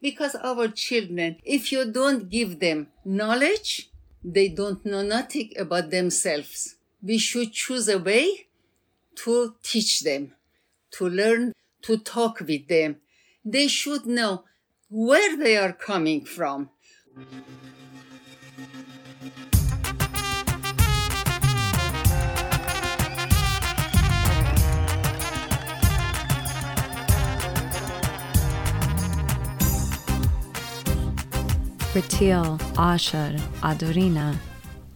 Because our children, if you don't give them knowledge, they don't know nothing about themselves. We should choose a way to teach them, to learn to talk with them. They should know where they are coming from. Ratil, Ashur, Adurina,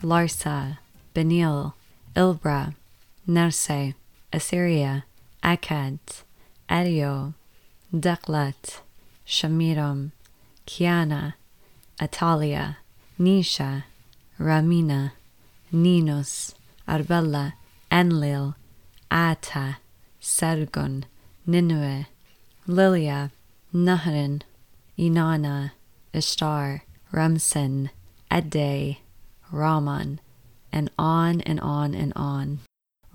Larsa, Benil, Ilbra, Nerse, Assyria, Akkad, Elio, Deklat, Shamiram, Kiana, Atalia, Nisha, Ramina, Ninos, Arbella, Enlil, Ata, Sargon, Ninue, Lilia, Nahrin, Inanna, Ishtar, Ramsin, Ede, Raman, and on and on and on.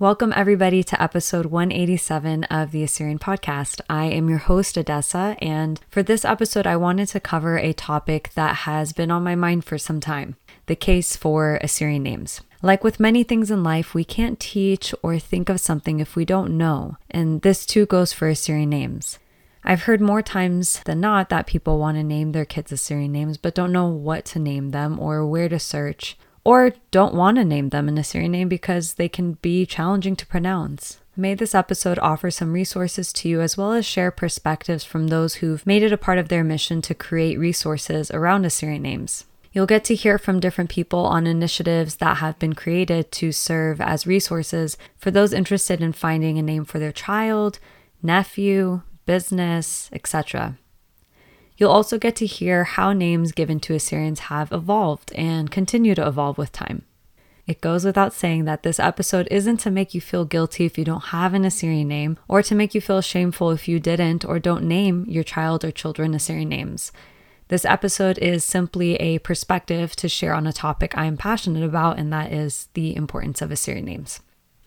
Welcome, everybody, to episode 187 of the Assyrian Podcast. I am your host, Odessa, and for this episode, I wanted to cover a topic that has been on my mind for some time the case for Assyrian names. Like with many things in life, we can't teach or think of something if we don't know, and this too goes for Assyrian names. I've heard more times than not that people want to name their kids Assyrian names but don't know what to name them or where to search, or don't want to name them an Assyrian name because they can be challenging to pronounce. May this episode offer some resources to you as well as share perspectives from those who've made it a part of their mission to create resources around Assyrian names. You'll get to hear from different people on initiatives that have been created to serve as resources for those interested in finding a name for their child, nephew, business, etc. You'll also get to hear how names given to Assyrians have evolved and continue to evolve with time. It goes without saying that this episode isn't to make you feel guilty if you don't have an Assyrian name, or to make you feel shameful if you didn't or don't name your child or children Assyrian names. This episode is simply a perspective to share on a topic I am passionate about, and that is the importance of Assyrian names.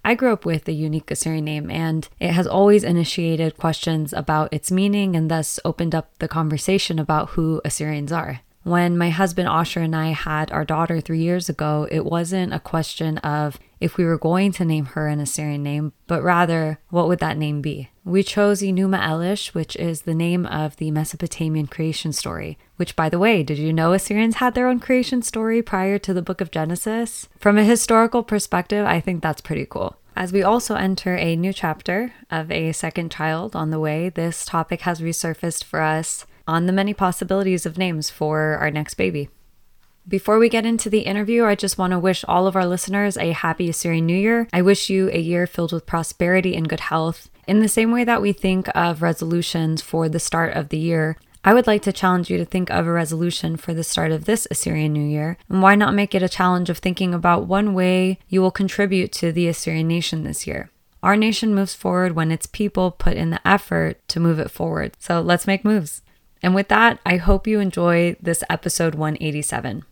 I grew up with a unique Assyrian name, and it has always initiated questions about its meaning and thus opened up the conversation about who Assyrians are. When my husband Asher and I had our daughter three years ago, it wasn't a question of if we were going to name her an Assyrian name, but rather, what would that name be? We chose Enuma Elish, which is the name of the Mesopotamian creation story. Which, by the way, did you know Assyrians had their own creation story prior to the book of Genesis? From a historical perspective, I think that's pretty cool. As we also enter a new chapter of a second child on the way, this topic has resurfaced for us on the many possibilities of names for our next baby. Before we get into the interview, I just want to wish all of our listeners a happy Assyrian New Year. I wish you a year filled with prosperity and good health. In the same way that we think of resolutions for the start of the year, I would like to challenge you to think of a resolution for the start of this Assyrian New Year. And why not make it a challenge of thinking about one way you will contribute to the Assyrian nation this year? Our nation moves forward when its people put in the effort to move it forward. So let's make moves. And with that, I hope you enjoy this episode 187.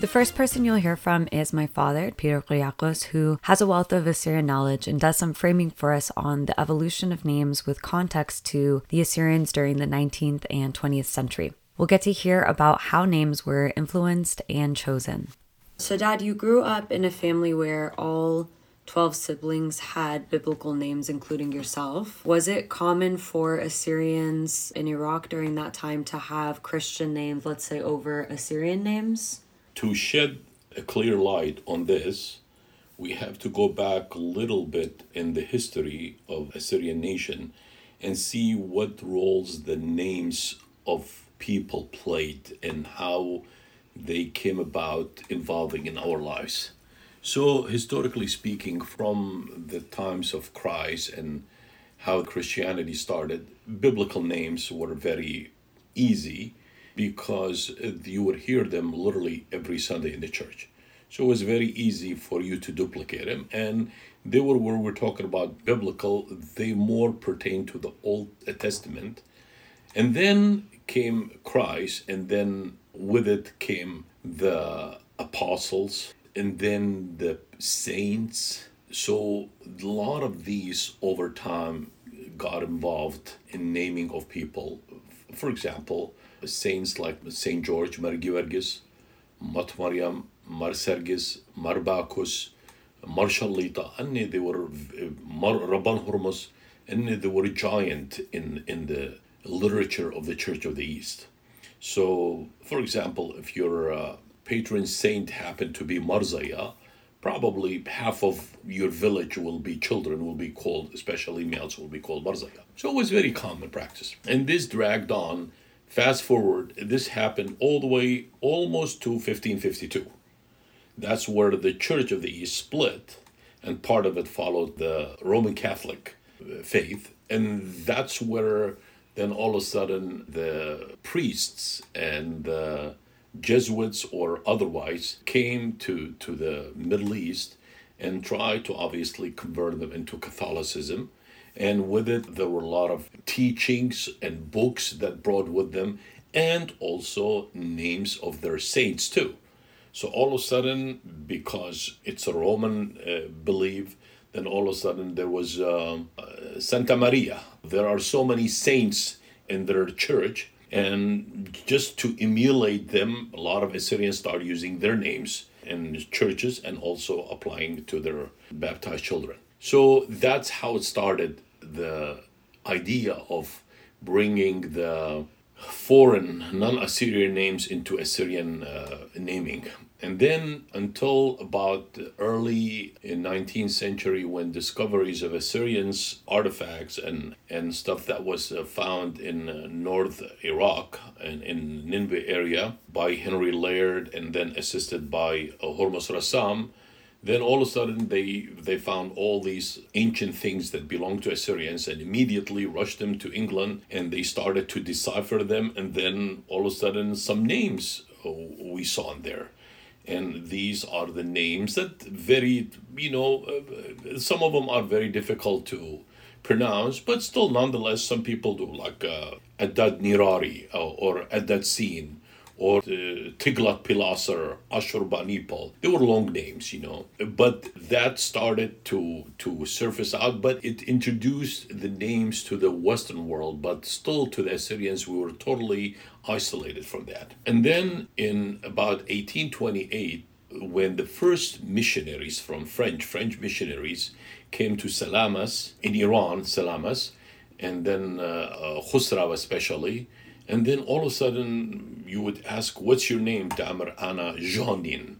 The first person you'll hear from is my father, Peter Kyriakos, who has a wealth of Assyrian knowledge and does some framing for us on the evolution of names with context to the Assyrians during the 19th and 20th century. We'll get to hear about how names were influenced and chosen. So, Dad, you grew up in a family where all 12 siblings had biblical names, including yourself. Was it common for Assyrians in Iraq during that time to have Christian names, let's say, over Assyrian names? to shed a clear light on this, we have to go back a little bit in the history of Assyrian nation and see what roles the names of people played and how they came about involving in our lives. So, historically speaking, from the times of Christ and how Christianity started, biblical names were very easy because you would hear them literally every Sunday in the church. So it was very easy for you to duplicate them. And they were where we're talking about biblical, they more pertain to the Old Testament. And then came Christ, and then with it came the apostles, and then the saints, So a lot of these over time got involved in naming of people. For example, saints like Saint George, Mar Georgis, Mat Mariam, Mar Sergis, Mar Bacchus, Mar Shalita, and they were Mar Rabban Hormuz, and they were giant in in the literature of the Church of the East. So, for example, if your uh, patron saint happened to be Marzaya, probably half of your village will be children will be called especially males will be called Marzaya. so it was very common practice. And this dragged on. Fast forward this happened all the way almost to 1552 that's where the church of the east split and part of it followed the roman catholic uh, faith. And that's where then all of a sudden the priests and the Jesuits or otherwise came to, to the Middle East and tried to obviously convert them into Catholicism. And with it, there were a lot of teachings and books that brought with them, and also names of their saints too. So all of a sudden, because it's a Roman uh, belief, then all of a sudden there was uh, uh, Santa Maria. There are so many saints in their church and just to emulate them, a lot of Assyrians started using their names in churches and also applying to their baptized children. So that's how it started the idea of bringing the foreign non Assyrian names into Assyrian uh, naming and then until about early in 19th century when discoveries of assyrians artifacts and, and stuff that was uh, found in uh, north iraq and in nineveh area by henry Layard and then assisted by uh, hormuz rassam then all of a sudden they they found all these ancient things that belonged to assyrians and immediately rushed them to england and they started to decipher them. And then all of a sudden some names we saw in there and these are the names that very you know uh, some of them are very difficult to pronounce but still nonetheless some people do like uh, Adad Nirari uh, or Adad Sin or uh, Tiglat Pileser, Ashurbanipal. They were long names, you know. But that started to to surface out, but it introduced the names to the Western world, but still to the Assyrians, we were totally isolated from that. And then in about 1828, when the first missionaries from French, French missionaries, came to Salamas in Iran, Salamas, and then uh, uh, especially, and then all of a sudden you would ask, What's your name? Damar Anna Jeanine,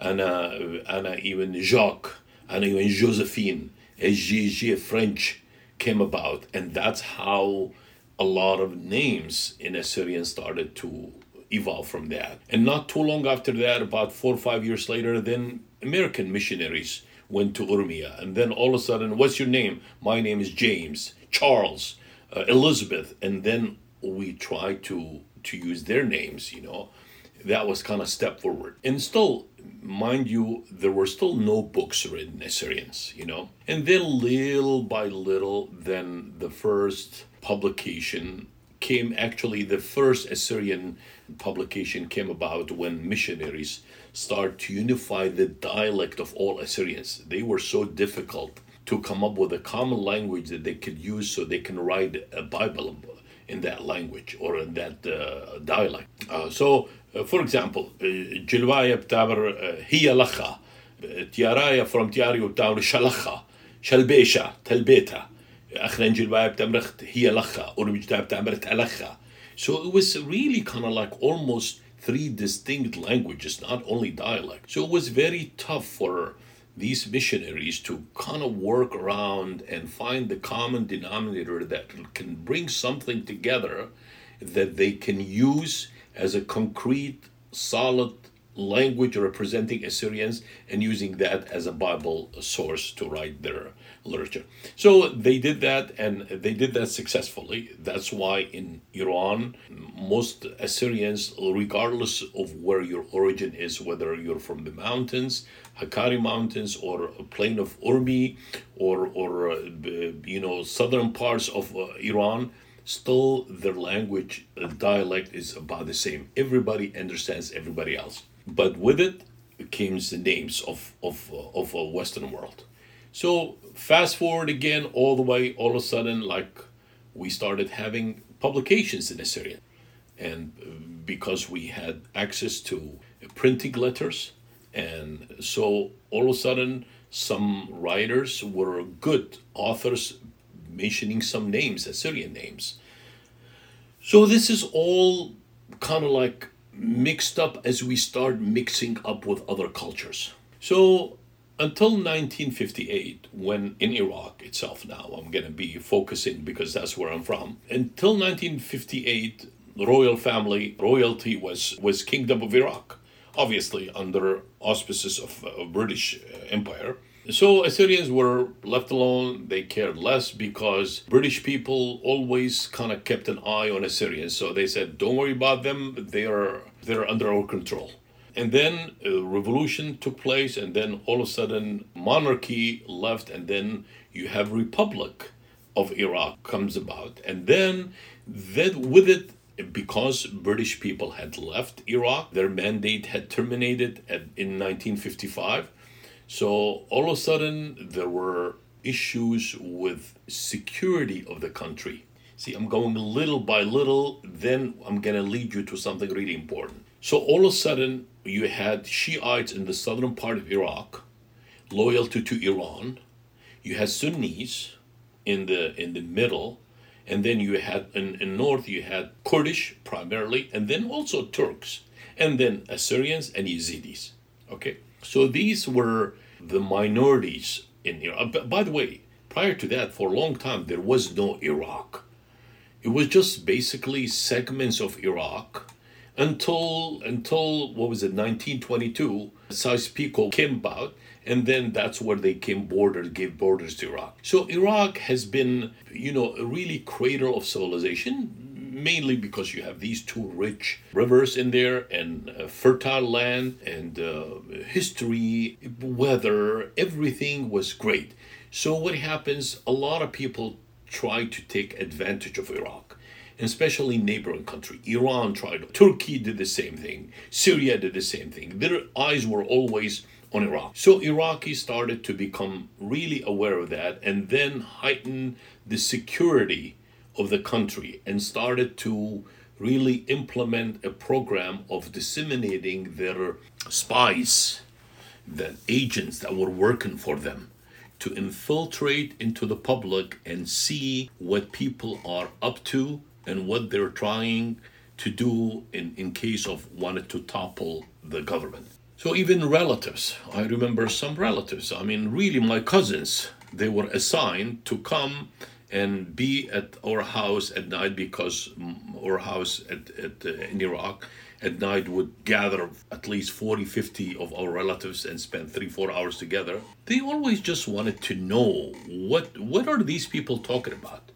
Anna, Anna even Jacques, Anna even Josephine, SGG French came about. And that's how a lot of names in Assyrian started to evolve from that. And not too long after that, about four or five years later, then American missionaries went to Urmia. And then all of a sudden, what's your name? My name is James, Charles, uh, Elizabeth. And then we try to to use their names you know that was kind of step forward. And still mind you there were still no books written assyrians you know? And then little by little then the first publication came actually the first assyrian publication came about when missionaries started to unify the dialect of all assyrians. They were so difficult to come up with a common language that they could use so they can write a bible in that language or in that uh, dialect. Uh, so, uh, for example, جلواية بتعبر هي لخا تيارايا from تياري بتعبر شلخا شلبيشة تلبيتا أخرا جلواية بتعبر هي لخا أورمجتا بتعبر تلخا So it was really kind of like almost three distinct languages, not only dialect. So it was very tough for these missionaries to kind of work around and find the common denominator that can bring something together that they can use as a concrete, solid language representing Assyrians and using that as a Bible source to write their literature. So they did that and they did that successfully. That's why in Iran, most Assyrians, regardless of where your origin is, whether you're from the mountains, Hakkari Mountains, or plain of Urmi, or, or uh, you know, southern parts of uh, Iran, still their language uh, dialect is about the same. Everybody understands everybody else. But with it came the names of, of, of a Western world. So fast forward again all the way, all of a sudden, like we started having publications in Assyrian. And because we had access to printing letters, and so all of a sudden, some writers were good authors mentioning some names, Assyrian names. So this is all kind of like mixed up as we start mixing up with other cultures. So until 1958, when in Iraq itself now, I'm going to be focusing because that's where I'm from. Until 1958, the royal family, royalty was, was Kingdom of Iraq, obviously under auspices of, uh, British uh, Empire. So Assyrians were left alone. They cared less because British people always kind of kept an eye on Assyrians. So they said, "Don't worry about them. They are they're under our control." And then a revolution took place, and then all of a sudden monarchy left, and then you have Republic of Iraq comes about, and then that with it because British people had left Iraq, their mandate had terminated at, in 1955 so all of a sudden, there were issues with security of the country. See, I'm going little by little, then I'm going to lead you to something really important. So all of a sudden, you had Shiites in the southern part of Iraq, loyalty to Iran. You had Sunnis in the in the middle, and then you had in, in north you had Kurdish primarily, and then also Turks, and then Assyrians and Yazidis. Okay, so these were the minorities in Iraq. By the way, prior to that, for a long time, there was no Iraq. It was just basically segments of Iraq until until what was it 1922 Sykes-Picot came about and then that's where they came borders gave borders to Iraq so Iraq has been you know a really cradle of civilization mainly because you have these two rich rivers in there and uh, fertile land and uh, history, weather, everything was great. So, what happens? A lot of people try to take advantage of Iraq, especially neighboring country. Iran tried, Turkey did the same thing, Syria did the same thing. Their eyes were always on Iraq. So Iraqis started to become really aware of that and then heighten the security of the country and started to really implement a program of disseminating their spies, the agents that were working for them, to infiltrate into the public and see what people are up to and what they're trying to do in, in case of wanted to topple the government. So even relatives, I remember some relatives, I mean really my cousins, they were assigned to come and be at our house at night because our house at, at uh, in Iraq at night would gather at least 40 50 of our relatives and spend 3 4 hours together. They always just wanted to know what what are these people talking about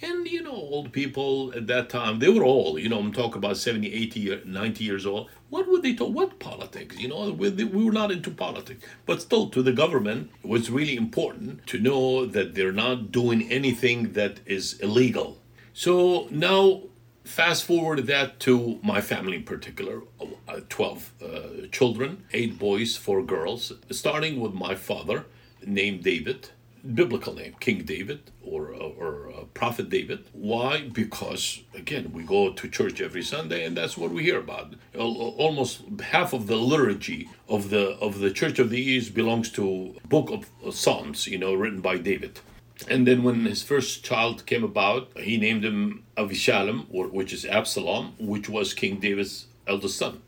and, you know, old people at that time, they were all, you know, I'm talking about 70, 80, 90 years old. What would they talk? What politics? You know, we, we were not into politics. But still, to the government, it was really important to know that they're not doing anything that is illegal. So now, fast forward that to my family in particular uh, 12 uh, children, eight boys, four girls, starting with my father named David biblical name, King David or, or uh, Prophet David. Why? Because, again, we go to church every Sunday and that's what we hear about. Almost half of the liturgy of the, of the Church of the East belongs to book of Psalms, you know, written by David. And then when his first child came about, he named him Avishalom, or, which is Absalom, which was King David's eldest son.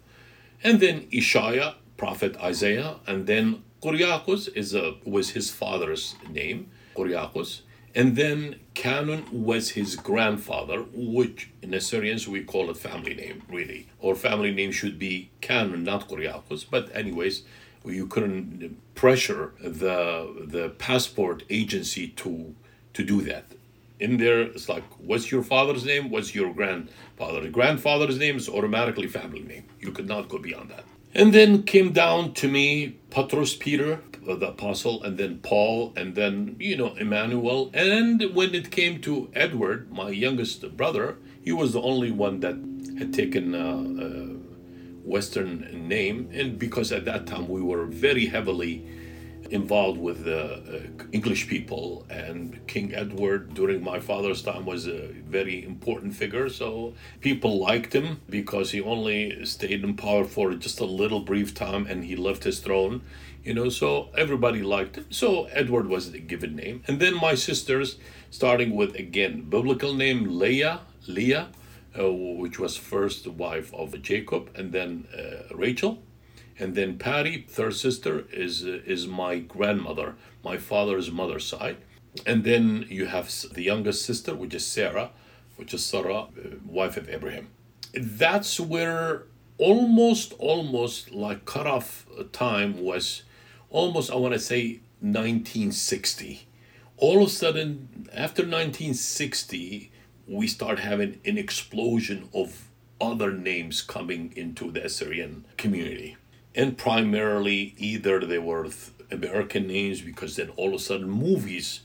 And then Isaiah, prophet Isaiah, and then Kuriakos is a, was his father's name, Kuriakos. And then Canaan was his grandfather, which in Assyrians we call it family name, really. Or family name should be Canaan, not Kuriakos. But anyways, you couldn't pressure the the passport agency to to do that. In there, it's like, what's your father's name? What's your grandfather? The grandfather's name is automatically family name. You could not go beyond that. And then came down to me Patros Peter, uh, the apostle, and then Paul, and then, you know, Emmanuel. And when it came to Edward, my youngest brother, he was the only one that had taken a, a Western name. And because at that time we were very heavily involved with the uh, English people, and King Edward during my father's time was a very important figure. So people liked him because he only stayed in power for just a little brief time and he left his throne. You know, so everybody liked him. So Edward was the given name. And then my sisters, starting with again biblical name Leah, Leah, uh, which was first wife of Jacob, and then uh, Rachel and then Patty, third sister, is uh, is my grandmother, my father's mother's side. And then you have the youngest sister, which is Sarah, which is Sarah, uh, wife of Abraham. That's where almost, almost like cutoff time was almost, I want to say, 1960. All of a sudden, after 1960, we start having an explosion of other names coming into the Assyrian community and primarily either they were American names because then all of a sudden movies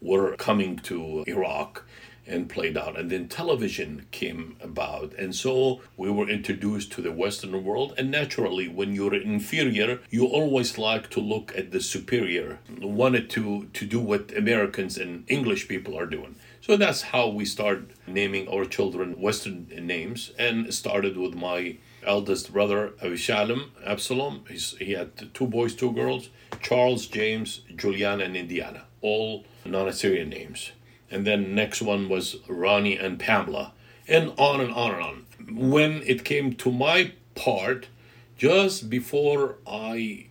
were coming to Iraq and played out. And then television came about. And so we were introduced to the western world. And naturally when you're inferior you always like to look at the superior. Wanted to to do what americans and english people are doing. So that's how we start naming our children western names and started with my eldest brother Avishalom, Absalom. He's, he had two boys, two girls, Charles, James, Juliana, and Indiana, all non-Assyrian names. And then next one was Ronnie and Pamela, and on and on and on. When it came to my part, just before I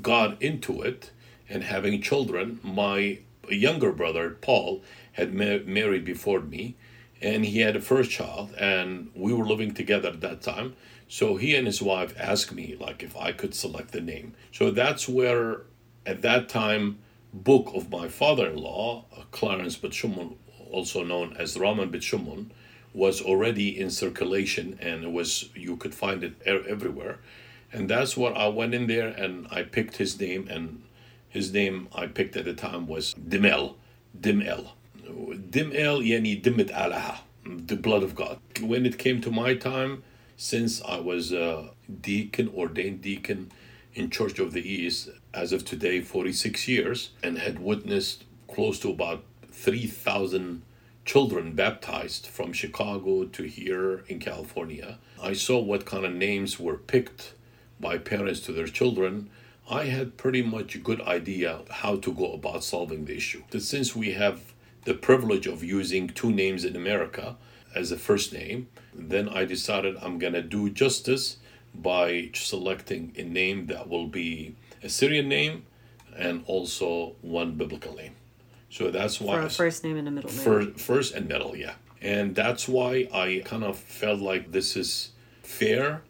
got into it and having children, my younger brother Paul had ma- married before me, and he had a first child, and we were living together at that time so he and his wife asked me like if I could select the name. So that's where at that time book of my father-in-law, uh, Clarence Bitshamoon, also known as Raman Bitshamoon, was already in circulation and it was you could find it everywhere. And that's what I went in there and I picked his name and his name I picked at the time was Dimel. Dimel. Dimel yani Dimit Alaha, the blood of God. When it came to my time, since I was a deacon, ordained deacon in Church of the East as of today, 46 years, and had witnessed close to about 3,000 children baptized from Chicago to here in California. I saw what kind of names were picked by parents to their children. I had pretty much a good idea how to go about solving the issue. That since we have the privilege of using two names in America, as a first name. Then I decided I'm going to do justice by selecting a name that will be a Syrian name and also one biblical name. So that's why. For a first name and a middle name. First, first and middle, yeah. And that's why I kind of felt like this is fair.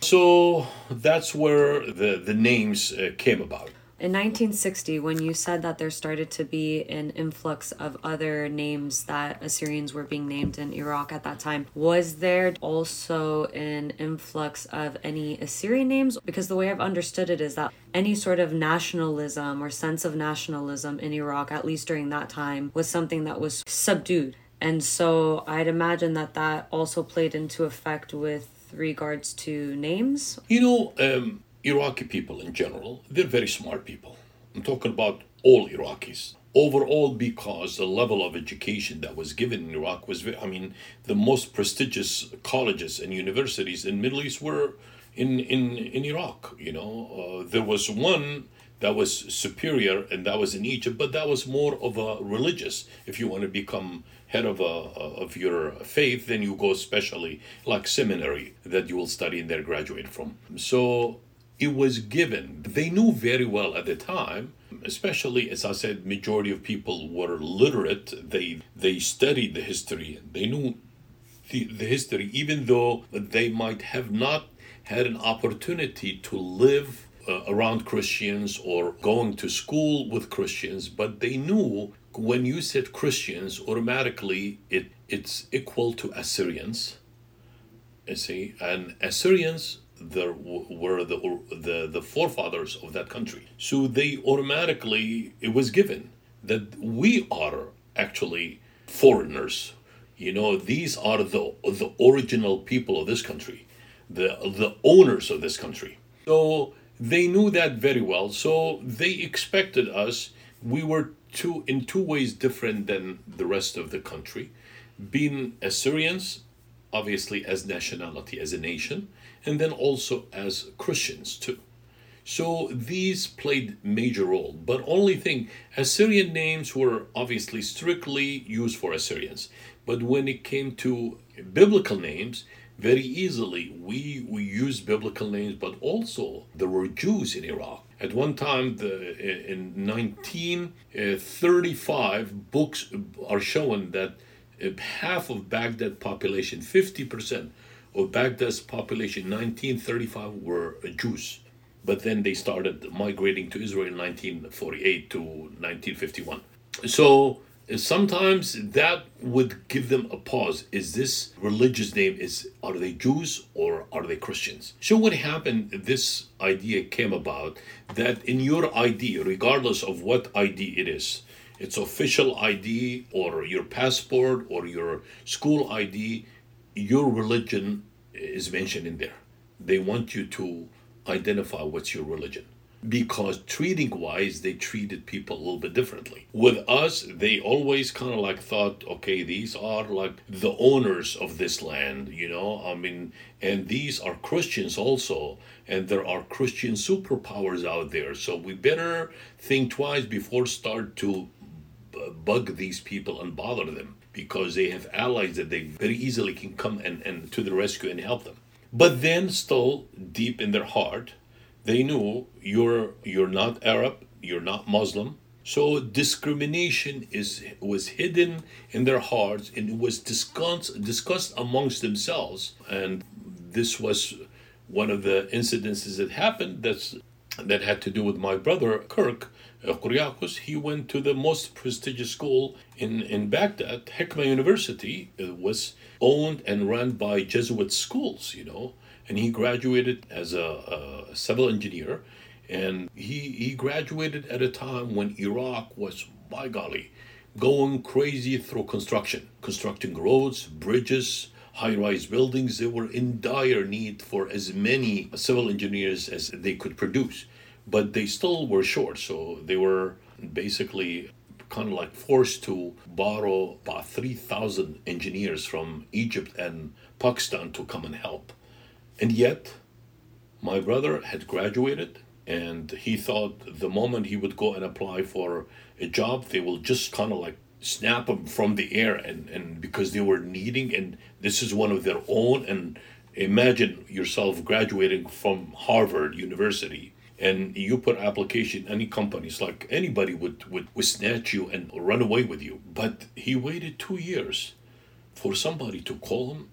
So that's where the, the names uh, came about. In 1960, when you said that there started to be an influx of other names that Assyrians were being named in Iraq at that time, was there also an influx of any Assyrian names? Because the way I've understood it is that any sort of nationalism or sense of nationalism in Iraq, at least during that time, was something that was subdued. And so I'd imagine that that also played into effect with regards to names. You know, um, Iraqi people in general, they're very smart people. I'm talking about all Iraqis. Overall, because the level of education that was given in Iraq was, I mean, the most prestigious colleges and universities in Middle East were in in in Iraq. You know, uh, there was one that was superior, and that was in Egypt, but that was more of a religious. If you want to become head of a of your faith, then you go specially like seminary that you will study and then graduate from. So it was given. They knew very well at the time, especially as I said, majority of people were literate. They they studied the history. They knew the, the history, even though they might have not had an opportunity to live uh, around Christians or going to school with Christians, but they knew when you said Christians, automatically it, it's equal to Assyrians. You see, and Assyrians the, were the, the, the forefathers of that country. So they automatically, it was given that we are actually foreigners. You know, these are the, the original people of this country, the, the owners of this country. So they knew that very well. So they expected us. We were two in two ways different than the rest of the country, being Assyrians, obviously as nationality, as a nation, and then also as Christians too. So these played major role. But only thing, Assyrian names were obviously strictly used for Assyrians. But when it came to biblical names, very easily we we use biblical names, but also there were Jews in Iraq. At one time, the, in 1935, books are showing that uh, half of Baghdad population, 50% of Baghdad's population, 1935 were Jews but then they started migrating to Israel in 1948 to 1951. So uh, sometimes that would give them a pause. Is this religious name is are they Jews or are they Christians? So what happened? This idea came about that in your ID, regardless of what ID it is, it's official ID or your passport or your school ID, your religion is mentioned in there. They want you to identify what's your religion. Because treating wise they treated people a little bit differently. With us they always kind of like thought okay these are like the owners of this land you know? I mean and these are christians also and there are christian superpowers out there. So we better think twice before start to bug these people and bother them because they have allies that they very easily can come and, and to the rescue and help them but then, still deep in their heart, they knew you're you're not Arab, you're not Muslim. So discrimination is was hidden in their hearts and it was discussed discussed amongst themselves. And this was one of the incidences that happened that's that had to do with my brother Kirk Kuryakos. He went to the most prestigious school in, in Baghdad, Hikma University. It was owned and run by Jesuit schools, you know, and he graduated as a, a civil engineer. And he, he graduated at a time when Iraq was, by golly, going crazy through construction, constructing roads, bridges, high rise buildings. They were in dire need for as many civil engineers as they could produce, but they still were short. So they were basically kind of like forced to borrow about 3,000 engineers from Egypt and Pakistan to come and help. And yet, my brother had graduated and he thought the moment he would go and apply for a job, they will just kind of like snap him from the air and, and because they were needing and this is one of their own and imagine yourself graduating from Harvard University and you put application any companies like anybody would, would would snatch you and run away with you. But he waited two years for somebody to call him.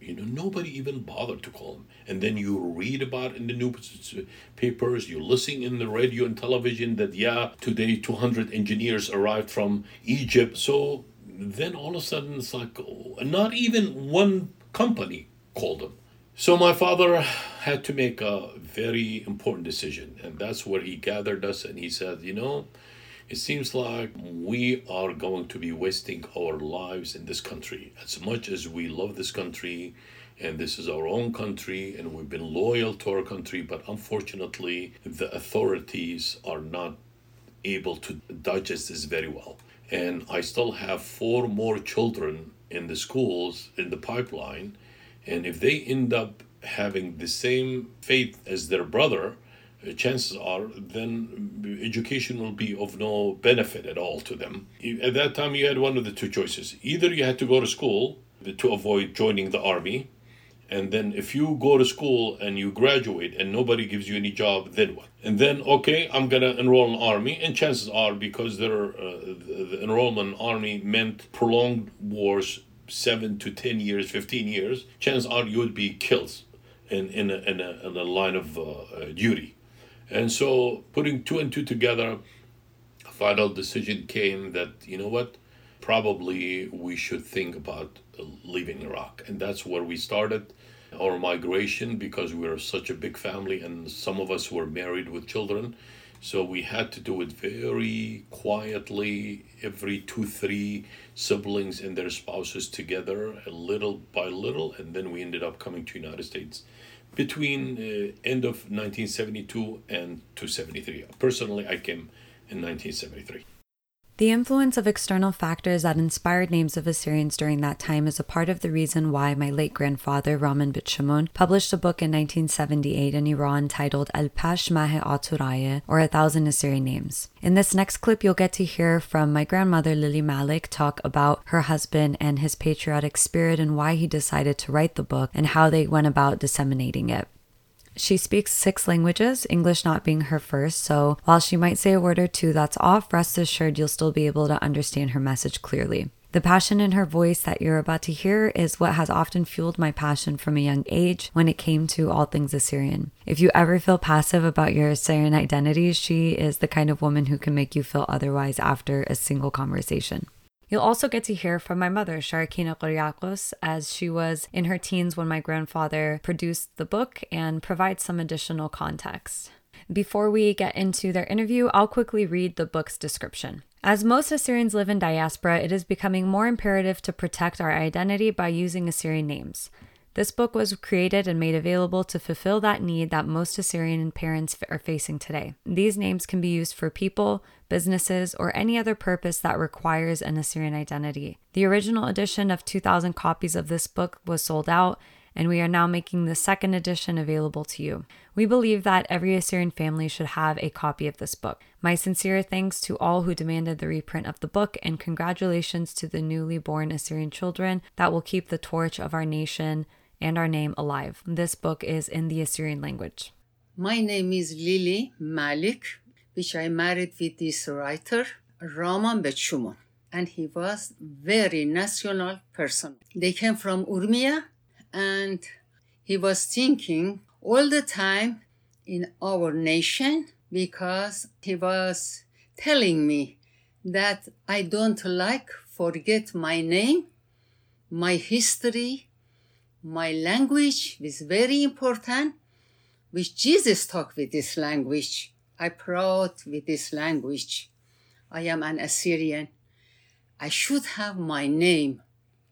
You know nobody even bothered to call him. And then you read about in the newspapers you listen in the radio and television that yeah today 200 engineers arrived from egypt. So then all of a sudden it's like oh, not even one company called him so my father had to make a very important decision, and that's where he gathered us and he said, You know, it seems like we are going to be wasting our lives in this country. As much as we love this country, and this is our own country, and we've been loyal to our country, but unfortunately, the authorities are not able to digest this very well. And I still have four more children in the schools in the pipeline and if they end up having the same faith as their brother, uh, chances are then education will be of no benefit at all to them. At that time, you had one of the two choices. Either you had to go to school to avoid joining the army, and then if you go to school and you graduate and nobody gives you any job, then what? And then, okay, I'm gonna enroll in army, and chances are because uh, the, enrollment army meant prolonged wars seven to 10 years, 15 years, chances are you would be killed in, in, a, in, a, in a line of uh, uh, duty. And so putting two and two together, a final decision came that, you know what, probably we should think about leaving Iraq. And that's where we started our migration because we are such a big family and some of us were married with children. So we had to do it very quietly, every two, three siblings and their spouses together, a little by little, and then we ended up coming to United States between uh, end of 1972 and 273. Personally, I came in 1973. The influence of external factors that inspired names of Assyrians during that time is a part of the reason why my late grandfather, Raman Bitshamoon, published a book in 1978 in Iran titled Alpa Shmahe Aturaye, or A Thousand Assyrian Names. In this next clip, you'll get to hear from my grandmother, Lily Malik, talk about her husband and his patriotic spirit and why he decided to write the book and how they went about disseminating it. She speaks six languages, English not being her first, so while she might say a word or two that's off, rest assured you'll still be able to understand her message clearly. The passion in her voice that you're about to hear is what has often fueled my passion from a young age when it came to all things Assyrian. If you ever feel passive about your Assyrian identity, she is the kind of woman who can make you feel otherwise after a single conversation. You'll also get to hear from my mother, Sharokina Koryakos, as she was in her teens when my grandfather produced the book and provide some additional context. Before we get into their interview, I'll quickly read the book's description. As most Assyrians live in diaspora, it is becoming more imperative to protect our identity by using Assyrian names. This book was created and made available to fulfill that need that most Assyrian parents are facing today. These names can be used for people, businesses, or any other purpose that requires an Assyrian identity. The original edition of 2,000 copies of this book was sold out, and we are now making the second edition available to you. We believe that every Assyrian family should have a copy of this book. My sincere thanks to all who demanded the reprint of the book, and congratulations to the newly born Assyrian children that will keep the torch of our nation and our name alive. This book is in the Assyrian language. My name is Lily Malik, which I married with this writer, Raman Bitshamoon. And he was very national person. They came from Urmia and he was thinking all the time in our nation because he was telling me that I don't like forget my name, my history, my language is very important, which Jesus talked with this language. I proud with this language. I am an Assyrian. I should have my name.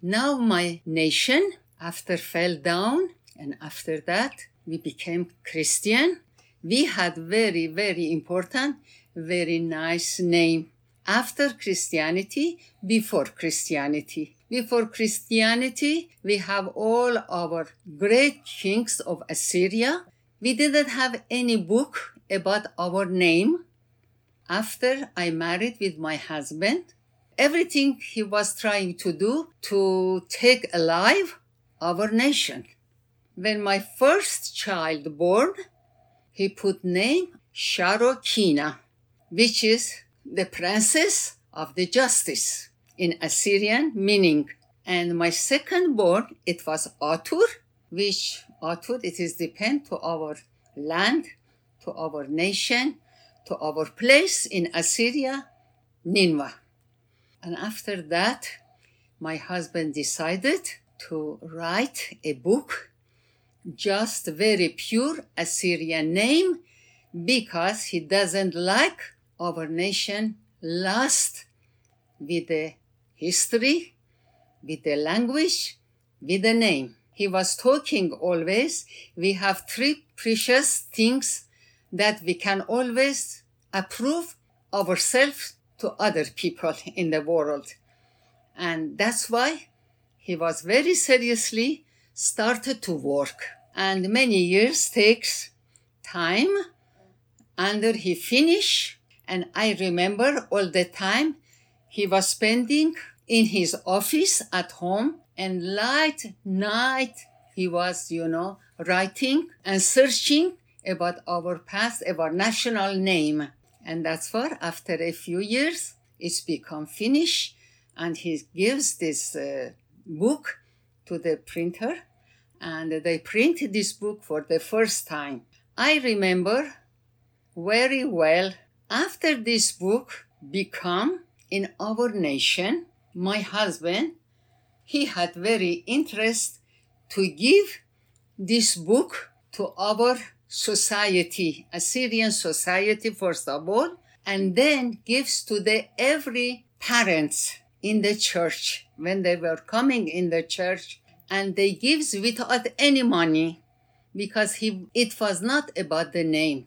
Now my nation, after fell down, and after that we became Christian. We had very, very important, very nice name. After Christianity, before Christianity. Before Christianity, we have all our great kings of Assyria. We didn't have any book about our name. After I married with my husband, everything he was trying to do to take alive our nation. When my first child born, he put name Sharokina, which is the princess of the justice in Assyrian meaning. And my second born, it was Atur, which Atur, it is depend to our land, to our nation, to our place in Assyria, Nineveh. And after that, my husband decided to write a book, just very pure Assyrian name, because he doesn't like our nation lost with the history, with the language, with the name. He was talking always, we have three precious things that we can always approve ourselves to other people in the world. And that's why he was very seriously started to work. And many years takes time under he finish. And I remember all the time he was spending in his office at home and late night he was, you know, writing and searching about our past, about national name. And that's why after a few years, it's become finished and he gives this uh, book to the printer and they print this book for the first time. I remember very well after this book become in our nation, my husband, he had very interest to give this book to our society, Assyrian society first of all, and then gives to the every parents in the church when they were coming in the church and they gives without any money because he it was not about the name.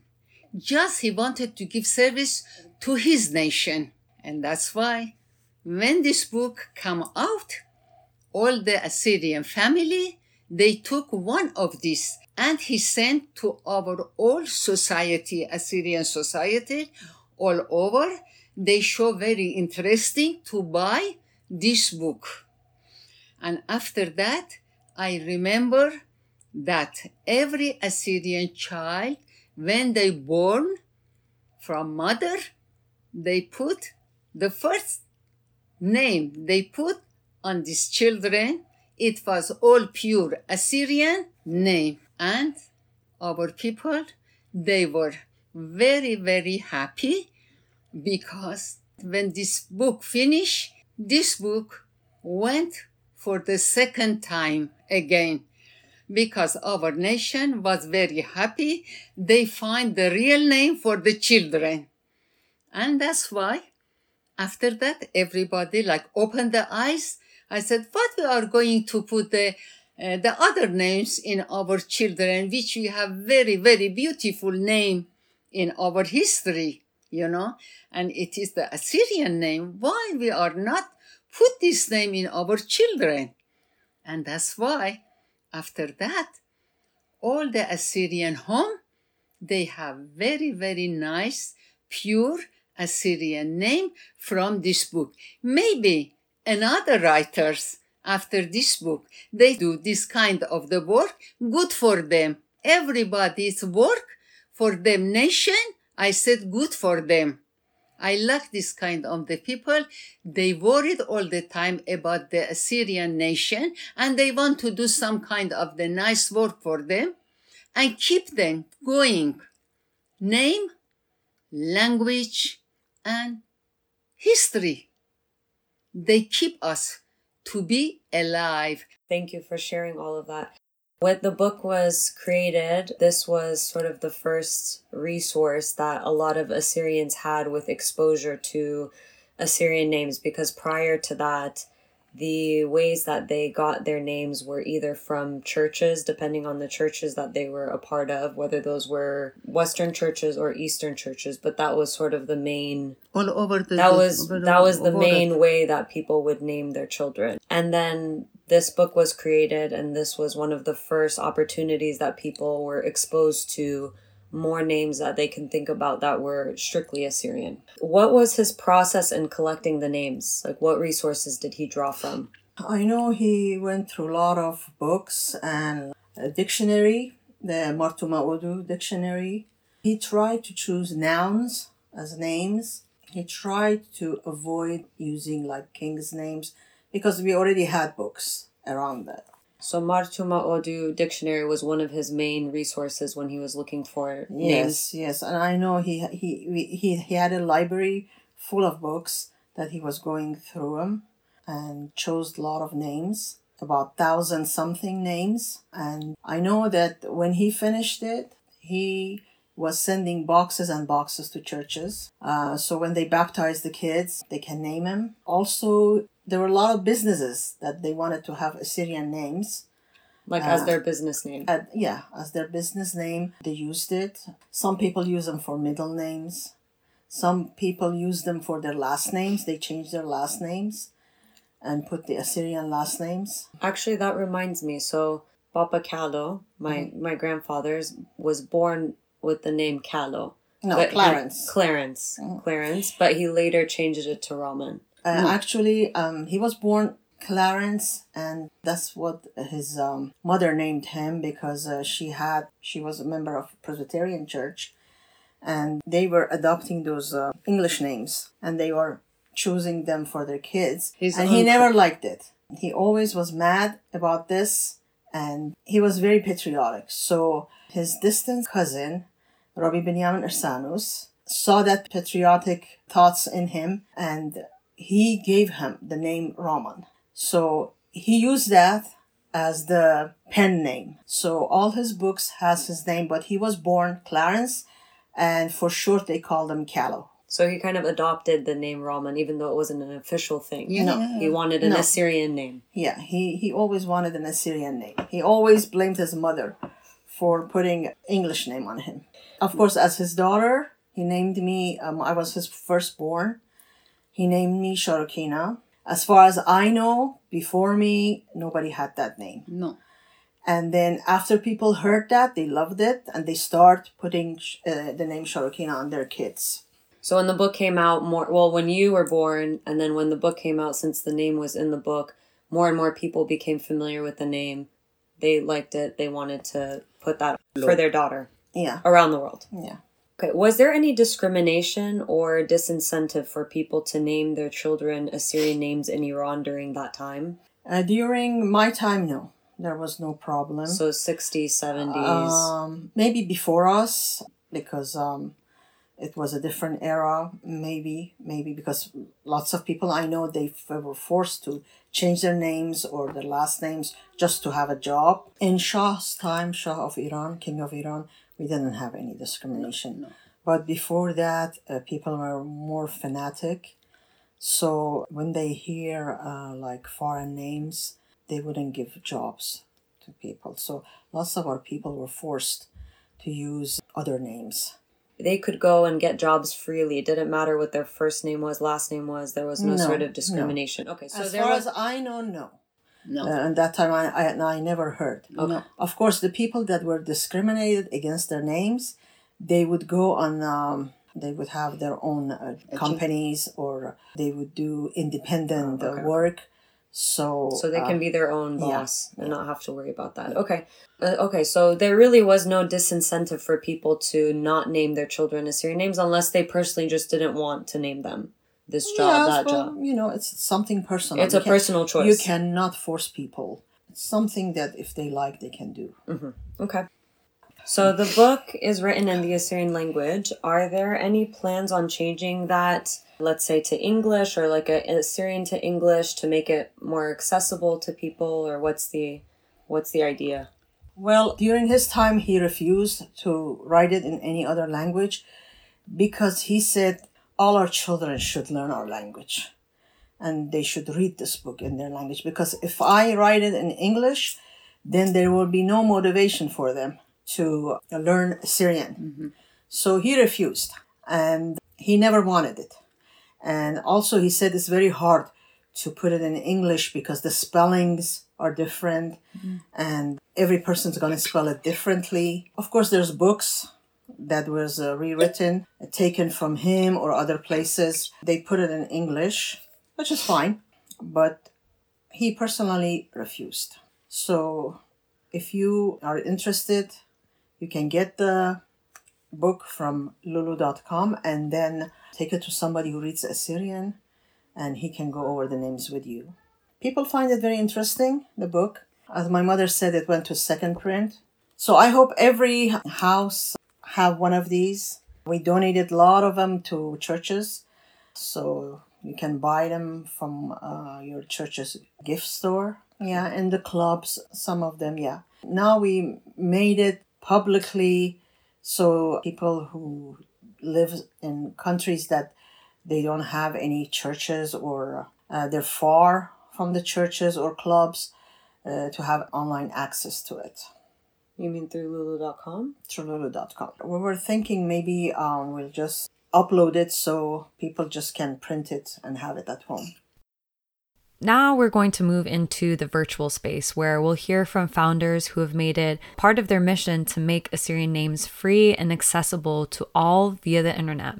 Just he wanted to give service to his nation. And that's why when this book come out, all the Assyrian family, they took one of these and he sent to our all society, Assyrian society, all over. They show very interesting to buy this book. And after that, I remember that every Assyrian child, when they born from mother, they put the first name they put on these children. It was all pure Assyrian name. And our people, they were very, very happy because when this book finished, this book went for the second time again because our nation was very happy they find the real name for the children and that's why after that everybody like opened their eyes. I said what we are going to put the uh, the other names in our children which we have very very beautiful name in our history you know? And it is the assyrian name. Why we are not put this name in our children? And that's why after that, all the Assyrian home, they have very, very nice, pure Assyrian name from this book. Maybe another writers after this book, they do this kind of the work, good for them. Everybody's work for them nation, I said good for them. I like this kind of the people. They worried all the time about the Assyrian nation and they want to do some kind of the nice work for them and keep them going. Name, language, and history. They keep us to be alive. Thank you for sharing all of that. When the book was created, this was sort of the first resource that a lot of Assyrians had with exposure to Assyrian names because prior to that, the ways that they got their names were either from churches, depending on the churches that they were a part of, whether those were Western churches or Eastern churches. But that was sort of the main. All over the. That was that was the main way that people would name their children, and then this book was created and this was one of the first opportunities that people were exposed to more names that they can think about that were strictly Assyrian. What was his process in collecting the names? Like what resources did he draw from? I know he went through a lot of books and a dictionary, the Martu Ma'udu dictionary. He tried to choose nouns as names. He tried to avoid using like king's names because we already had books around that. So Martuma Ma'udu dictionary was one of his main resources when he was looking for names. Yes, yes, and I know he he he he had a library full of books that he was going through them and chose a lot of names, about thousand something names. And I know that when he finished it, he was sending boxes and boxes to churches. Uh, so when they baptize the kids, they can name him. Also, there were a lot of businesses that they wanted to have Assyrian names. Like uh, as their business name. Uh, yeah, as their business name. They used it. Some people use them for middle names. Some people use them for their last names. They change their last names and put the Assyrian last names. Actually, that reminds me. So, Papa Callo, my, mm-hmm. my grandfather's, was born with the name Callo. No, Clarence. He, Clarence. Mm-hmm. Clarence, but he later changed it to Raman. Uh, no. Actually, um, he was born Clarence, and that's what his um, mother named him because uh, she had she was a member of Presbyterian Church, and they were adopting those uh, English names, and they were choosing them for their kids. His and he never liked it. He always was mad about this, and he was very patriotic. So his distant cousin, Rabbi Benjamin Ursanus, saw that patriotic thoughts in him and he gave him the name Raman. So he used that as the pen name. So all his books has his name, but he was born Clarence, and for short they called him Callo. So he kind of adopted the name Raman, even though it wasn't an official thing. Yeah. No, he wanted an no. Assyrian name. Yeah, he he always wanted an Assyrian name. He always blamed his mother for putting English name on him. Of course, as his daughter, he named me. Um, I was his firstborn. He named me Sharokina. As far as I know, before me, nobody had that name. No. And then after people heard that, they loved it, and they start putting uh, the name Sharokina on their kids. So when the book came out, more well, when you were born, and then when the book came out, since the name was in the book, more and more people became familiar with the name. They liked it. They wanted to put that for their daughter Yeah, around the world. yeah. Okay. Was there any discrimination or disincentive for people to name their children Assyrian names in Iran during that time? Uh, during my time, no, there was no problem. So 60s, 70s. Um, maybe before us, because um, it was a different era. Maybe, maybe because lots of people I know they f- were forced to change their names or their last names just to have a job. In Shah's time, Shah of Iran, King of Iran, we didn't have any discrimination. But before that, uh, people were more fanatic. So when they hear uh, like foreign names, they wouldn't give jobs to people. So lots of our people were forced to use other names. they could go and get jobs freely. It didn't matter what their first name was, last name was. There was no, No, sort of discrimination. Okay, so as there far was. as I know, no. No. Uh, and that time I, I, I never heard. No. Of course, the people that were discriminated against their names, they would go on, um, they would have their own uh, companies or they would do independent Oh, uh, work. So, so they can uh, be their own yeah, boss and not have to worry about that. Okay. Uh, okay, so there really was no disincentive for people to not name their children Assyrian names unless they personally just didn't want to name them this job, yes, that well, job. You know, it's something personal. It's You a personal choice. You cannot force people. It's something that if they like, they can do. Mm-hmm. Okay. So the book is written in the Assyrian language. Are there any plans on changing that, let's say, to English or like a Assyrian to English to make it more accessible to people, or what's the what's the idea? Well, during his time, he refused to write it in any other language because he said all our children should learn our language and they should read this book in their language. Because if I write it in English, then there will be no motivation for them to learn Syrian. Mm-hmm. So he refused and he never wanted it. And also, he said it's very hard to put it in English because the spellings are different mm-hmm. and every person's going to spell it differently. Of course, there's books that was uh, rewritten, taken from him or other places. They put it in English, which is fine, but he personally refused. So, if you are interested, you can get the book from lulu.com and then take it to somebody who reads Assyrian and he can go over the names with you. People find it very interesting, the book. As my mother said, it went to second print. So I hope every house have one of these. We donated a lot of them to churches, so you can buy them from uh, your church's gift store. Yeah, and the clubs, some of them, yeah. Now we made it publicly so people who live in countries that they don't have any churches or uh, they're far from the churches or clubs uh, to have online access to it You mean through Lulu.com? through lulu.com. We were thinking maybe um, we'll just upload it so people just can print it and have it at home. Now we're going to move into the virtual space where we'll hear from founders who have made it part of their mission to make Assyrian names free and accessible to all via the internet.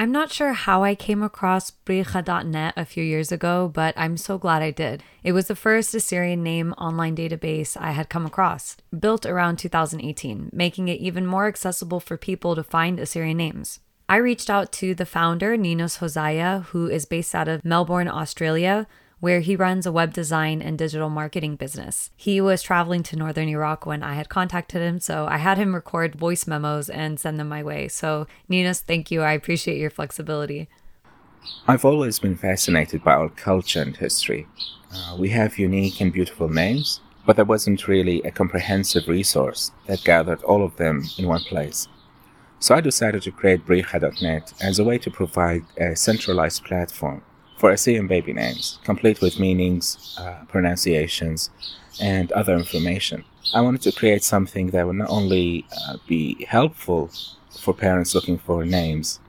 I'm not sure how I came across Brikha.net a few years ago, but I'm so glad I did. It was the first Assyrian name online database I had come across, built around 2018, making it even more accessible for people to find Assyrian names. I reached out to the founder, Ninos Hosaya, who is based out of Melbourne, Australia, where he runs a web design and digital marketing business. He was traveling to northern Iraq when I had contacted him, so I had him record voice memos and send them my way. So, Ninos, thank you. I appreciate your flexibility. I've always been fascinated by our culture and history. Uh, we have unique and beautiful names, but there wasn't really a comprehensive resource that gathered all of them in one place. So I decided to create Brikha.net as a way to provide a centralized platform for Assyrian baby names, complete with meanings, uh, pronunciations, and other information. I wanted to create something that would not only uh, be helpful for parents looking for names,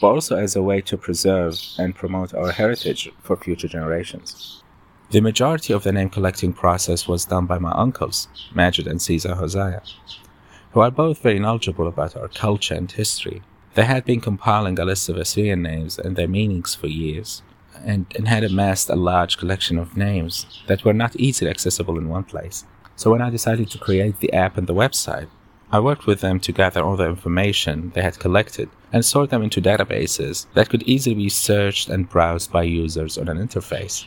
but also as a way to preserve and promote our heritage for future generations. The majority of the name collecting process was done by my uncles, Majid and Caesar Hosea, who are both very knowledgeable about our culture and history. They had been compiling a list of Assyrian names and their meanings for years, and, and had amassed a large collection of names that were not easily accessible in one place. So when I decided to create the app and the website, I worked with them to gather all the information they had collected and sort them into databases that could easily be searched and browsed by users on an interface.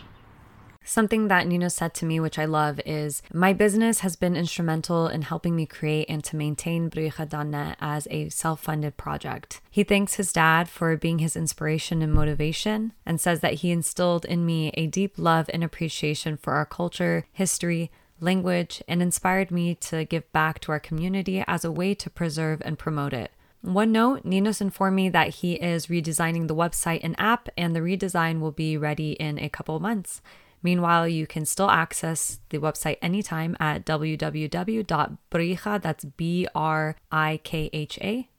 Something that Nino said to me, which I love, is my business has been instrumental in helping me create and to maintain Brikha.net as a self funded project. He thanks his dad for being his inspiration and motivation and says that he instilled in me a deep love and appreciation for our culture, history, language, and inspired me to give back to our community as a way to preserve and promote it. One note, Ninos informed me that he is redesigning the website and app, and the redesign will be ready in a couple months. Meanwhile, you can still access the website anytime at www.brikha, that's B-R-I-K-H-A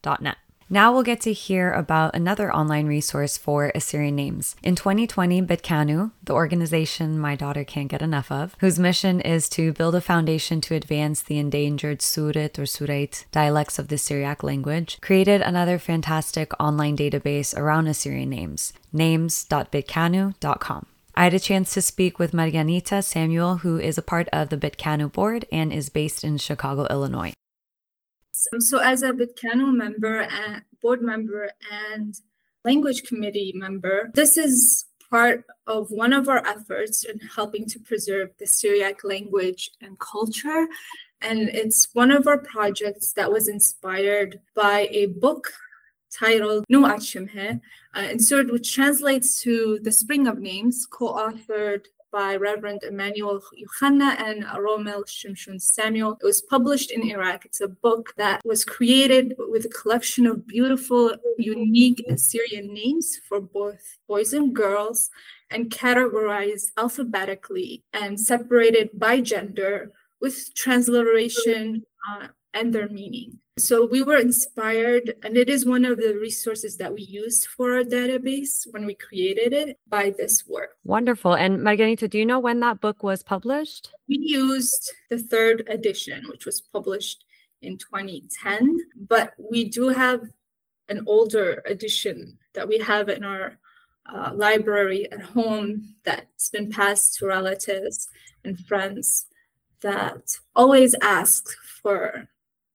dot net. Now we'll get to hear about another online resource for Assyrian names. In 2020, Betkanu, the organization my daughter can't get enough of, whose mission is to build a foundation to advance the endangered Surit or Surait dialects of the Syriac language, created another fantastic online database around Assyrian names, names.betkanu.com. I had a chance to speak with Marganita Samuel, who is a part of the Betkanu board and is based in Chicago, Illinois. So, as a Betkanu member and board member and language committee member, this is part of one of our efforts in helping to preserve the Syriac language and culture. And it's one of our projects that was inspired by a book titled No Achimhe, uh, inserted, which translates to The Spring of Names, co-authored by Reverend Emmanuel Yohanna and Romel Shimshon Samuel. It was published in Iraq. It's a book that was created with a collection of beautiful, unique Assyrian names for both boys and girls and categorized alphabetically and separated by gender with transliteration uh, and their meaning. So we were inspired, and it is one of the resources that we used for our database when we created it by this work. Wonderful. And Marganita, do you know when that book was published? We used the third edition, which was published in 2010, but we do have an older edition that we have in our uh, library at home that's been passed to relatives and friends that always ask for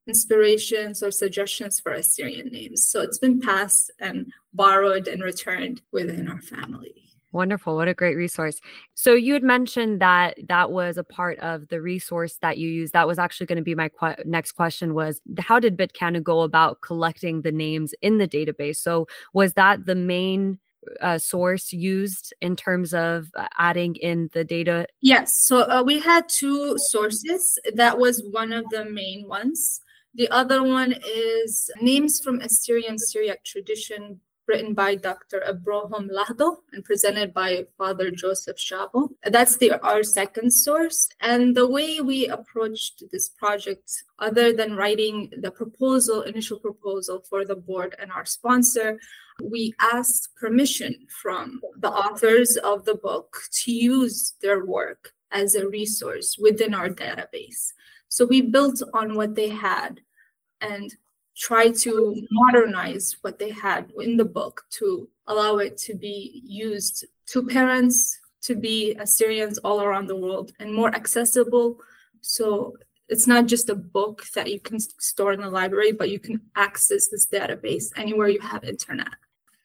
inspirations or suggestions for Assyrian names. So it's been passed and borrowed and returned within our family. Wonderful. What a great resource. So you had mentioned that that was a part of the resource that you use. That was actually going to be my qu- next question was how did Betkanu go about collecting the names in the database? So was that the main uh, source used in terms of uh, adding in the data? Yes. So uh, we had two sources. That was one of the main ones. The other one is Names from Assyrian Syriac Tradition, written by Dr. Abraham Lahdo and presented by Father Joseph Shabo. That's the our second source. And the way we approached this project, other than writing the proposal, initial proposal for the board and our sponsor, we asked permission from the authors of the book to use their work as a resource within our database. So we built on what they had and try to modernize what they had in the book to allow it to be used to parents, to be Assyrians all around the world, and more accessible. So it's not just a book that you can store in the library, but you can access this database anywhere you have internet.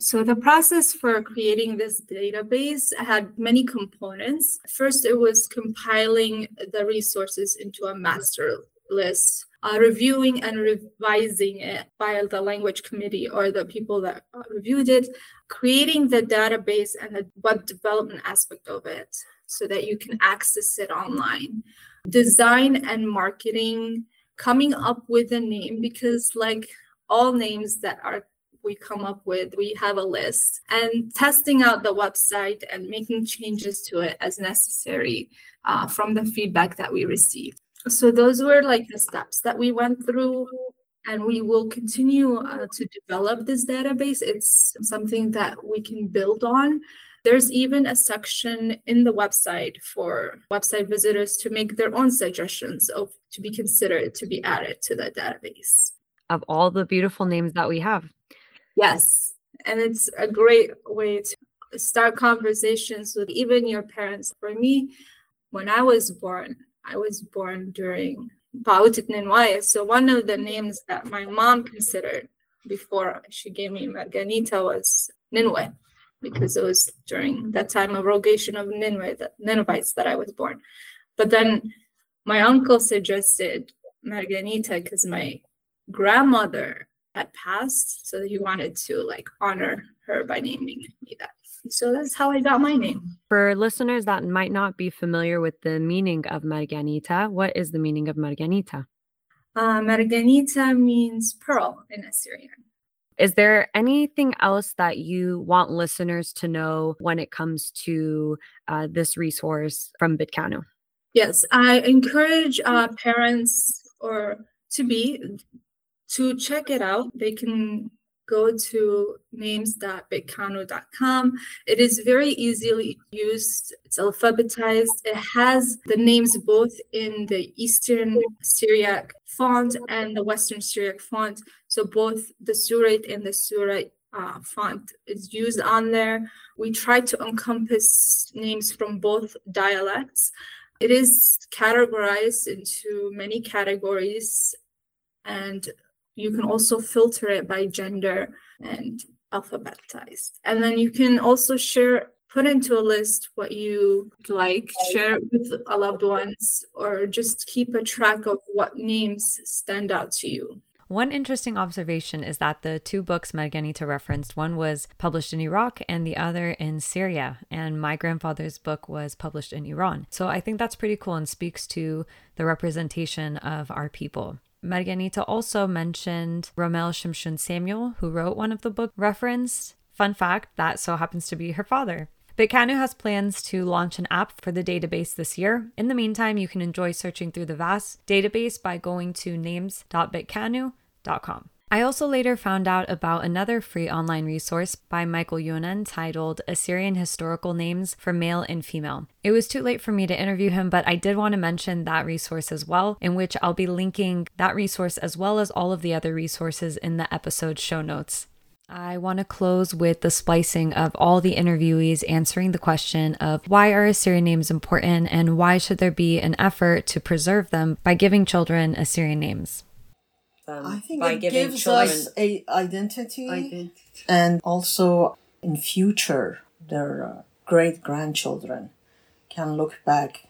So the process for creating this database had many components. First, it was compiling the resources into a master list uh, reviewing and revising it by the language committee or the people that uh, reviewed it, creating the database and the web development aspect of it so that you can access it online, design and marketing, coming up with a name because, like all names that are we come up with, we have a list, and testing out the website and making changes to it as necessary uh, from the feedback that we received. So those were like the steps that we went through and we will continue uh, to develop this database. It's something that we can build on. There's even a section in the website for website visitors to make their own suggestions of to be considered to be added to the database. Of all the beautiful names that we have. Yes. And it's a great way to start conversations with even your parents. For me, when I was born, I was born during Bautit Ninwaya. So one of the names that my mom considered before she gave me Marganita was Ninwe, because it was during that time of rogation of Ninwe, the Ninevites that I was born. But then my uncle suggested Marganita because my grandmother had passed, so he wanted to like honor her by naming me that. So that's how I got my name. For listeners that might not be familiar with the meaning of Marganita, what is the meaning of Marganita? Uh, Marganita means pearl in Assyrian. Is there anything else that you want listeners to know when it comes to uh, this resource from Betkanu? Yes, I encourage uh, parents or to be to check it out. They can go to names.betkanu.com. It is very easily used. It's alphabetized. It has the names both in the Eastern Syriac font and the Western Syriac font. So both the Surate and the Surite uh, font is used on there. We try to encompass names from both dialects. It is categorized into many categories and you can also filter it by gender and alphabetized. And then you can also share, put into a list what you like, share it with a loved ones, or just keep a track of what names stand out to you. One interesting observation is that the two books Marganita referenced, one was published in Iraq and the other in Syria. And my grandfather's book was published in Iran. So I think that's pretty cool and speaks to the representation of our people. Marganita also mentioned Romel Shimshon Samuel, who wrote one of the book referenced. Fun fact, that so happens to be her father. Betkanu has plans to launch an app for the database this year. In the meantime, you can enjoy searching through the vast database by going to names.betkanu.com. I also later found out about another free online resource by Michael Younan titled Assyrian Historical Names for Male and Female. It was too late for me to interview him, but I did want to mention that resource as well, in which I'll be linking that resource as well as all of the other resources in the episode show notes. I want to close with the splicing of all the interviewees answering the question of why are Assyrian names important and why should there be an effort to preserve them by giving children Assyrian names um, I think by it giving gives children us a identity, identity, and also in future their uh, great grandchildren can look back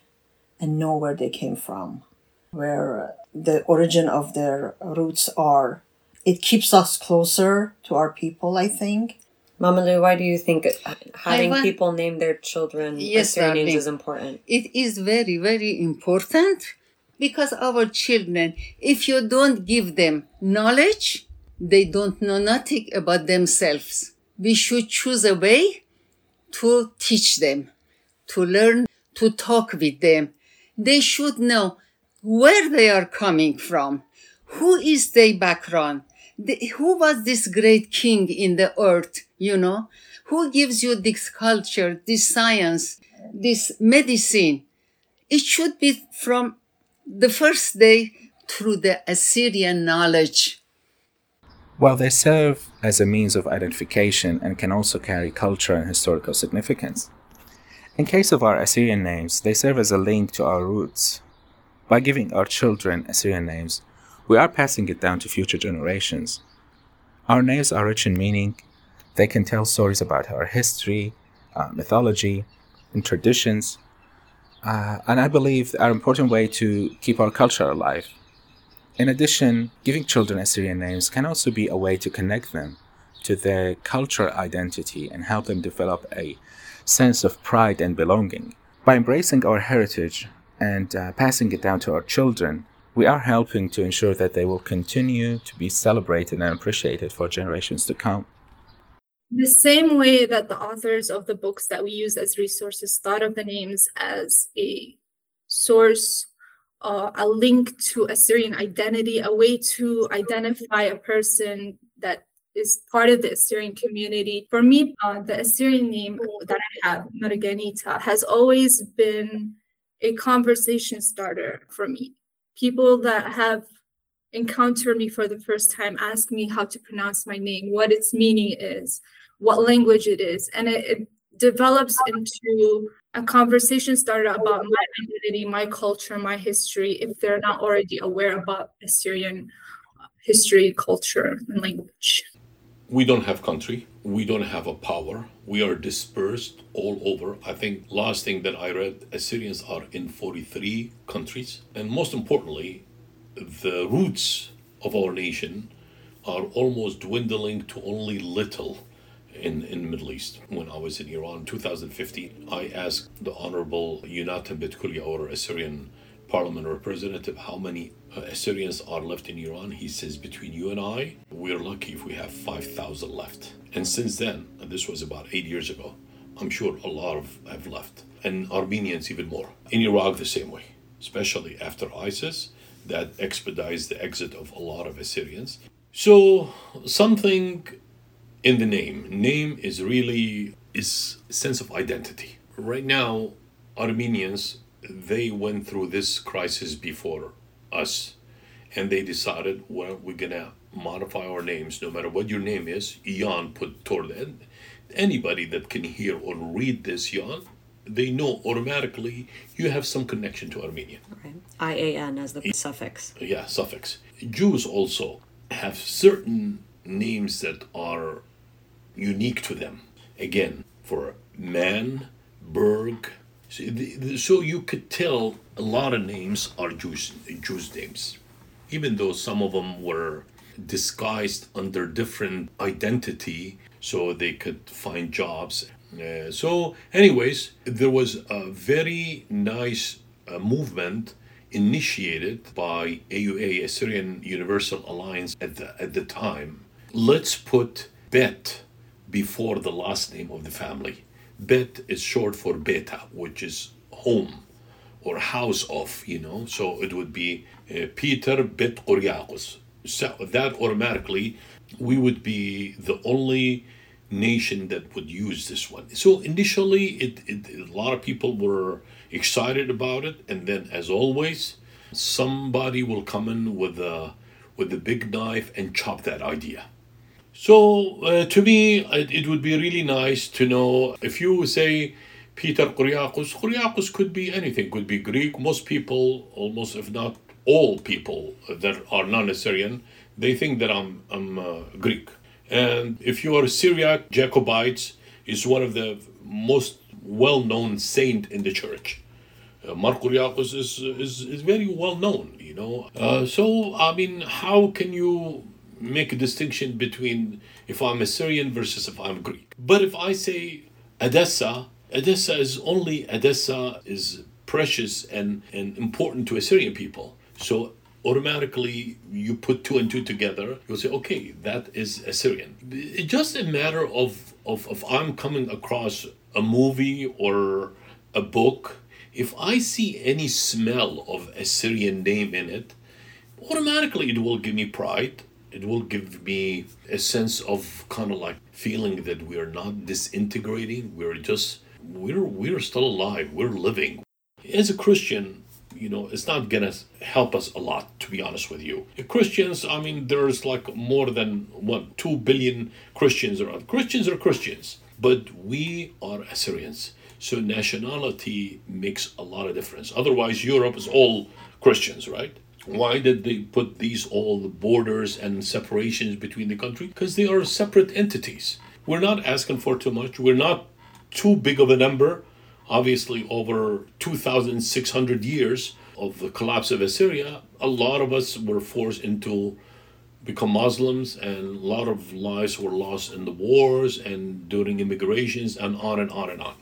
and know where they came from, where uh, the origin of their roots are. It keeps us closer to our people, I think. Mamalu, why do you think having want, people name their children yes, their names is important? It is very, very important because our children, if you don't give them knowledge, they don't know nothing about themselves. We should choose a way to teach them, to learn, to talk with them. They should know where they are coming from, who is their background, the, who was this great king in the earth, you know, who gives you this culture, this science, this medicine. It should be from the first day through the Assyrian knowledge. While they serve as a means of identification and can also carry cultural and historical significance, in case of our Assyrian names, they serve as a link to our roots. By giving our children Assyrian names, we are passing it down to future generations. Our names are rich in meaning. They can tell stories about our history, uh, mythology, and traditions, uh, and I believe are an important way to keep our culture alive. In addition, giving children Assyrian names can also be a way to connect them to their cultural identity and help them develop a sense of pride and belonging. By embracing our heritage and uh, passing it down to our children, we are helping to ensure that they will continue to be celebrated and appreciated for generations to come. The same way that the authors of the books that we use as resources thought of the names as a source, uh, a link to Assyrian identity, a way to identify a person that is part of the Assyrian community. For me, uh, the Assyrian name that I have, Marganita, has always been a conversation starter for me. People that have encountered me for the first time ask me how to pronounce my name, what its meaning is, what language it is, and it, it develops into a conversation started about my identity, my culture, my history, if they're not already aware about Assyrian history, culture, and language. We don't have country. We don't have a power. We are dispersed all over. I think last thing that i read assyrians are in 43 countries. And most importantly the roots of our nation are almost dwindling to only little in in the Middle East. When I was in Iran in 2015, I asked the Honorable Yonatan Bet-Kulia, our Assyrian parliament representative, how many uh, Assyrians are left in Iran. He says, between you and I, we're lucky if we have 5,000 left. And since then, and this was about eight years ago, I'm sure a lot of have left. And Armenians even more. In Iraq, the same way, especially after ISIS, that expedites the exit of a lot of Assyrians. So something in the name. Name is really is sense of identity. Right now, Armenians they went through this crisis before us and they decided well we're gonna modify our names. No matter what your name is Ian put toward it anybody that can hear or read this Ian they know automatically you have some connection to Armenia. Right IAN as the suffix. Yeah suffix. Jews also have certain names that are unique to them again for man Berg so, you could tell a lot of names are Jews, Jews names, even though some of them were disguised under different identity so they could find jobs. Uh, so, anyways, there was a very nice uh, movement initiated by AUA, Assyrian Universal Alliance, at the, at the time. Let's put Bet before the last name of the family. Bet is short for beta, which is home or house of, you know. So it would be uh, Peter Bet Koryakos. So that automatically, we would be the only nation that would use this one. So initially, it, it a lot of people were excited about it, and then as always, somebody will come in with a with a big knife and chop that idea. So uh, to me, it, it, would be really nice to know if you say Peter Koryakos, Koryakos could be anything, could be Greek. Most people, almost if not all people that are non-Assyrian, they think that I'm, I'm uh, Greek. And if you are Syriac, Jacobites is one of the most well-known saint in the church. Uh, Mark Koryakos is, is, is very well known, you know. Uh, so, I mean, how can you make a distinction between if I'm Assyrian versus if I'm Greek. But if I say Edessa, Edessa is only Edessa is precious and, and important to Assyrian people. So automatically you put two and two together, you'll say, okay, that is Assyrian. It's just a matter of, of, of I'm coming across a movie or a book. If I see any smell of Assyrian name in it, automatically it will give me pride it will give me a sense of kind of like feeling that we are not disintegrating. We're just we're we're still alive. We're living. As a christian you know it's not gonna help us a lot to be honest with you. Christians i mean there's like more than what two billion christians around. Christians are christians but we are assyrians. So nationality makes a lot of difference. Otherwise europe is all christians right why did they put these all the borders and separations between the country? Because they are separate entities. We're not asking for too much. We're not too big of a number. Obviously, over 2,600 years of the collapse of Assyria, a lot of us were forced into become Muslims, and a lot of lives were lost in the wars and during immigrations, and on and on and on.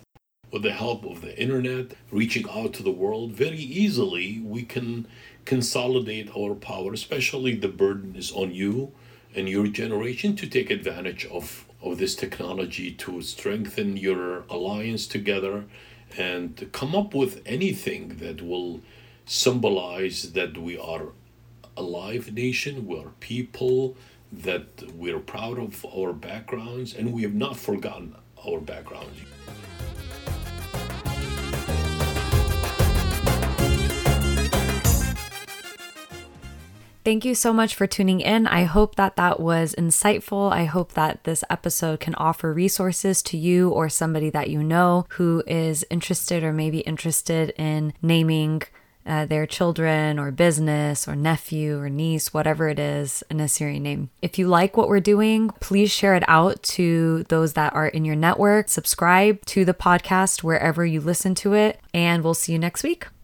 with the help of the internet, reaching out to the world very easily, we can consolidate our power, especially the burden is on you and your generation to take advantage of, of this technology to strengthen your alliance together and come up with anything that will symbolize that we are a live nation, we are people, that we're proud of our backgrounds, and we have not forgotten our backgrounds. Thank you so much for tuning in. I hope that that was insightful. I hope that this episode can offer resources to you or somebody that you know who is interested or maybe interested in naming uh, their children or business or nephew or niece, whatever it is, an Assyrian name. If you like what we're doing, please share it out to those that are in your network. Subscribe to the podcast wherever you listen to it, and we'll see you next week.